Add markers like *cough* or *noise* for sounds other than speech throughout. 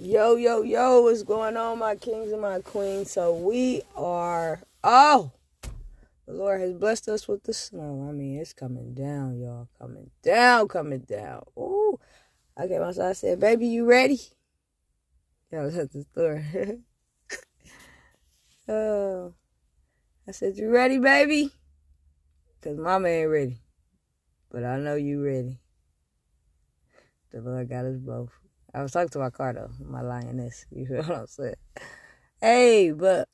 Yo, yo, yo, what's going on, my kings and my queens? So we are, oh, the Lord has blessed us with the snow. I mean, it's coming down, y'all. Coming down, coming down. Ooh. I came outside, I said, baby, you ready? Yeah, *laughs* at the store. *laughs* oh. I said, you ready, baby? Because mama ain't ready. But I know you ready. The Lord got us both. I was talking to my car though, my lioness. *laughs* You feel what I'm saying? Hey, but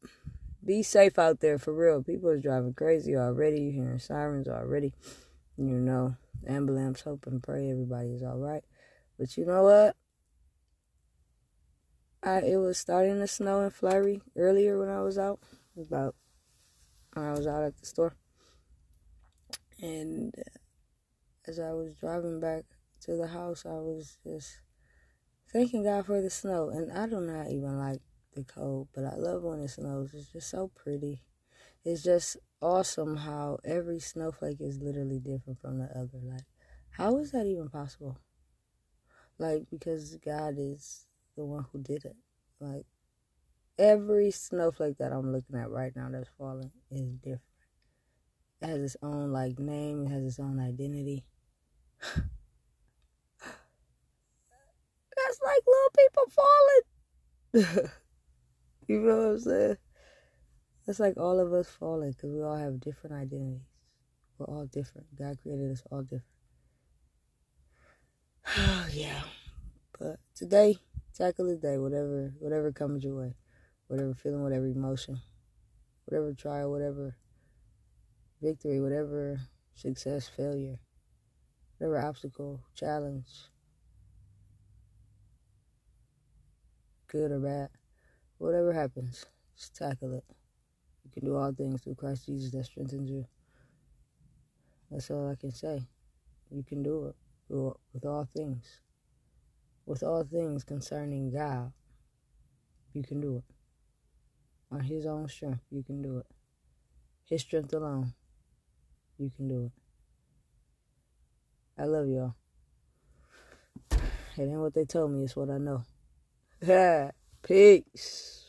be safe out there for real. People is driving crazy already. You hearing sirens already. You know, ambulance. Hope and pray everybody is all right. But you know what? I it was starting to snow and flurry earlier when I was out. About when I was out at the store, and as I was driving back to the house, I was just thanking God for the snow. And I do not even like the cold, but I love when it snows. It's just so pretty. It's just awesome how every snowflake is literally different from the other. Like, how is that even possible? Like, because God is the one who did it. Like, every snowflake that I'm looking at right now that's falling is different. It has its own, like, name, it has its own identity. *laughs* That's like little people falling. *laughs* you know what I'm saying? That's like all of us falling because we all have different identities. We're all different. God created us all different. *sighs* Oh yeah. But today, tackle the day, whatever whatever comes your way. Whatever feeling, whatever emotion, whatever trial, whatever victory, whatever success, failure, whatever obstacle, challenge, good or bad, whatever happens, just tackle it. You can do all things through Christ Jesus that strengthens you. That's all I can say. You can do it with all things. With all things concerning God, you can do it. On His own strength, you can do it. His strength alone, you can do it. I love y'all. It ain't what they told me, it's what I know. Peace.